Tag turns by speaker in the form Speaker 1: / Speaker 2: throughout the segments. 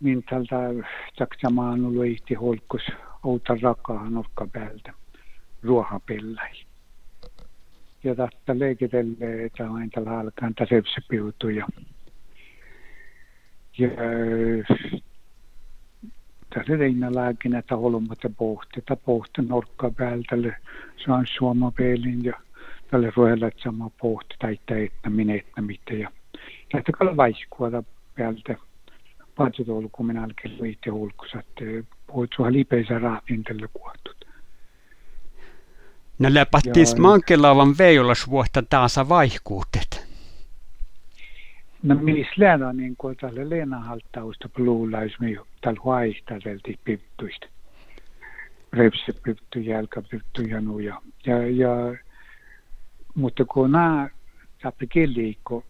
Speaker 1: min tältä taksamaan luihti holkus outa rakaa nurkka päältä ruohapellai. Ja tästä leikitelle, että aina tällä alkaan tässä piutu ja, tässä reina lääkin, että holmata pohti, että pohti nurkka päältä, se on suomapelin ja tälle ruohella sama pohti, tai että minä että mitä ja tästä kalla vaihkuota päältä minä alkein luitte hulkus, että puhut sua lipeisä raapin tälle kuottut.
Speaker 2: Näillä pattis mankelaavan veijolas vuotta taas vaihkuutet.
Speaker 1: No missä läädä niin kuin tälle Leena halttausta pluulaisi me tällä vaihtaselti piptuista. Repsi piptu, jälkä piptu ja nuja. Ja, ja, mutta kun nämä saatte liikkua,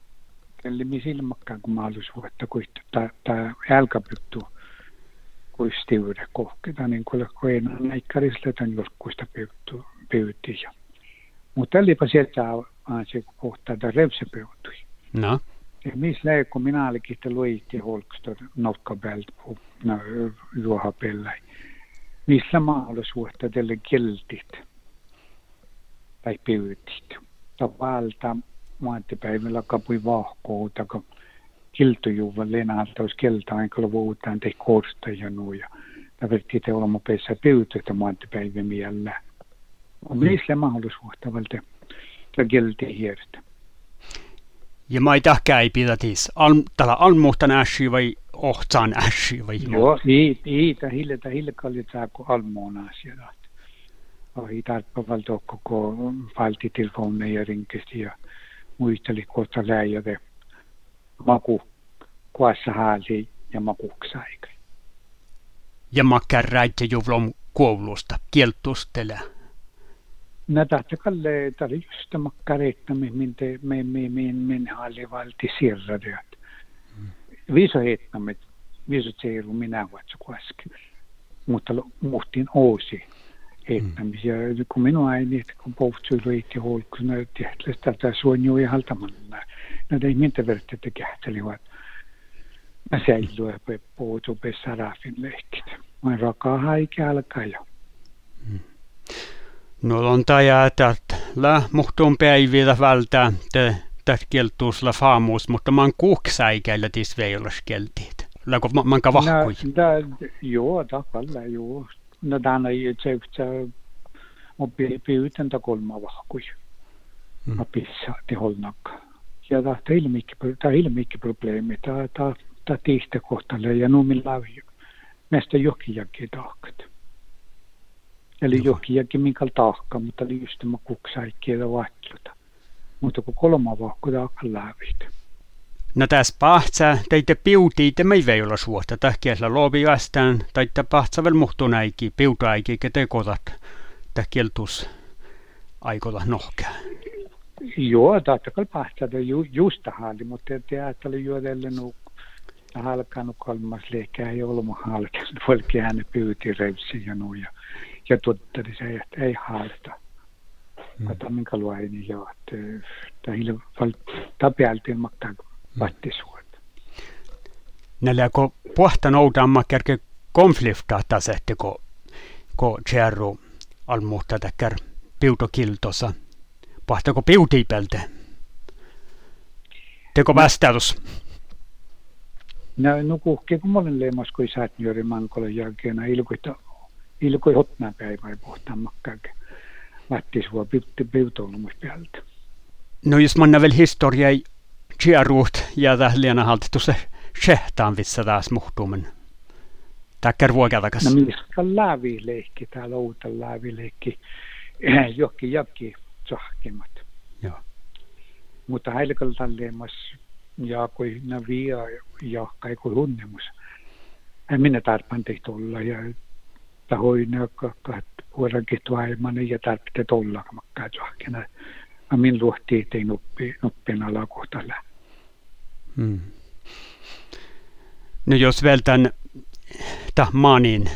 Speaker 1: mis ilmakkaan, kun mahdollisuutta kuittu tai älkäpyttu kuistiude kohkita, niin kuin koen näikkärisle tämän julkkuista pyytti. Mutta olipa sieltä se kohtaa, että revse pyytui.
Speaker 2: No.
Speaker 1: Ja missä lähe, kun minä olikin, että luitti holksta nokkapäältä juohapellä. Missä mahdollisuutta teille kiltit tai pyytit? Tavaltaan maantipäivällä kapui vahkoota, kun kiltujuvan lenalta olisi keltaan, kun vuotaan tei korsta ja. Ja verkki te olemme peissä pyytötä maantipäivä miellä. On missä mahdollisuutta valta ja kelti hiertä.
Speaker 2: Ja mä ei tähkä ei pidä tis. Al, tällä almuhtan ässi vai ohtsaan ässi vai?
Speaker 1: Joo, ei, ei, tähille, tähille kallit saa kuin almuun asia. Ei tarvitse valta koko valtitelefoneja rinkesti ja muisteli kohta läijäde maku kuassa haali ja makuksaika.
Speaker 2: Ja makkarraitse juhlom koulusta, kieltustele.
Speaker 1: No tahti kalle, tali just makkareitna, min te, min, min, min, min haali valti sirrade. Viso heitnamet, viso seiru minä vatsa kuaski. Mutta muhtin oosi heittämisiä. Mm. Kun minua ei niitä, kun pohtui riitti holkus, ne tehtäisi tätä suonjuu ja ei mintä verta te kähtelivat. Mä säilyä puhutu pe sarafin leikit. Mä rakaa haike alkaa jo.
Speaker 2: Mm. No on että lä muhtuun päiviä välttää te tästä kieltuusla faamuus, mutta man kuuksäikäillä tis veilas keltiit. Läkö vahkui?
Speaker 1: No, joo, takalla, joo danej tšehtša oppiütenda kolmavahkuj oppisaatiholnak. Ja ta ei ole mikki, ta ei ole mikki probleemi, ta, ta, ta teiste kohtalle ja nuumilla meistä jokiakin tahkat. Eli jokiakin minkä tahka, mutta oli just tämä kuksaikkiä vaihtelta. Mutta kun kolmavahku tahkan lävitä.
Speaker 2: No tässä pahtsa, teitä piutii, te ei vei olla suosta, tähkiällä loobi vastaan, teitä pahtsa vielä muhtun äiki, piuta äiki, te kotat, tähkieltus aikolla nohkää.
Speaker 1: Joo, tahtakal pahtsa, ju, just haali, mutta te ajatteli juodelle nu halkanut kolmas leikää ei ollut halkanut, vaikka hän pyyti revsi ja nuja. Ja tuttari se, että ei haalta. Mm. Kata minkä luaini jo, että tämä peältiin maktaa vattisuot.
Speaker 2: Näillä kun puhta noudamma kerke konflikta tasehti, kun ko tjärru almuutta täkkär piutokiltossa. Pahtako piutiipelte? Teko vastaus?
Speaker 1: No, no kuhki, kun mä olen leimas, kun isät nyöri mankolle jälkeen, ilkoita, ilkoi hotna päivä ja puhtaan makkaakin. Vattisua piutoulumus päältä.
Speaker 2: No jos manna vielä historiaa tjäruut ja liena haltittu se shehtaan vitsa taas muhtuumen. Täkkär vuokatakas.
Speaker 1: No missä lävileikki, täällä uutta lävileikki. Jokki jokki tsahkemat.
Speaker 2: Joo.
Speaker 1: Mutta heilläkään talleemas ja kui na via ja kai kui hunnemus. En minä tarpan tehty olla ja tahoin vuodenkin tuaimanen ja tarvitse olla tsahkena. Mä min luohti tein nuppi, nuppien alakohtalla.
Speaker 2: Mm. No jos vältän tahmaanin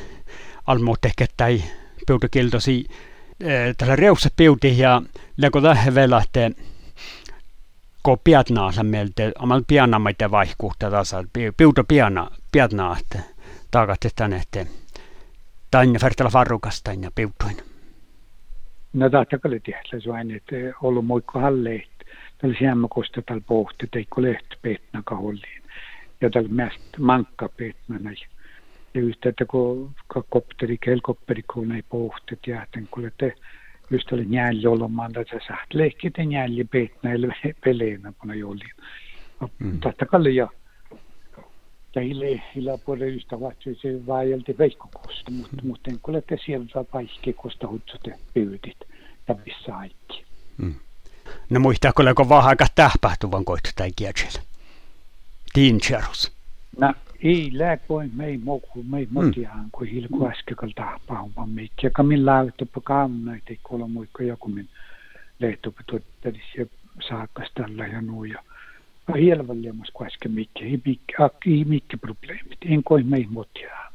Speaker 2: almuutekettai peutukiltosi eh, tällä reussa peuti ja läkö lähe velahte ko piatnaansa meiltä, omal pianamaita vaihkuutta tasa, piuto piana, piatnaa, että taakatte tänne, että tänne vertalla varrukasta ja piutuin.
Speaker 1: No tahtakali tiedä, se on että ollut muikko halleet, kosta tällä pohti, teikko lehti petna kaholliin, ja tällä mästä mankka petna näin. Ja yhtä, että kun kopteri, helikopteri, kun ei pohti, jäätän, kun te just oli njälli olemaan, että sä saat lehkitä njälli petna, eli peleenä, kun ei oli. Mm. Tahtakali ja teille yläpuolelle ystävät se vaajalti veikkokosta, mutta mm. mutta en kuule sieltä kaikki kosta hutsutte pyydit ja missä aikki. Mm.
Speaker 2: No muistaako kun vaan aika tähpähtuvan koittu tai kielellä? Tincherus.
Speaker 1: No ei lääkoin mei moku mei motiaan mm. kuin hilku äskekal tahpaamaan meikki. Ja kamin laavittupa kaamuna, ettei kuule muikko joku min lehtupa tuottelisi saakastalla ja nuja. Hielvallemas kuitenkin mikä, ei mikä, ei mikä probleemit, en koi mei motiaan.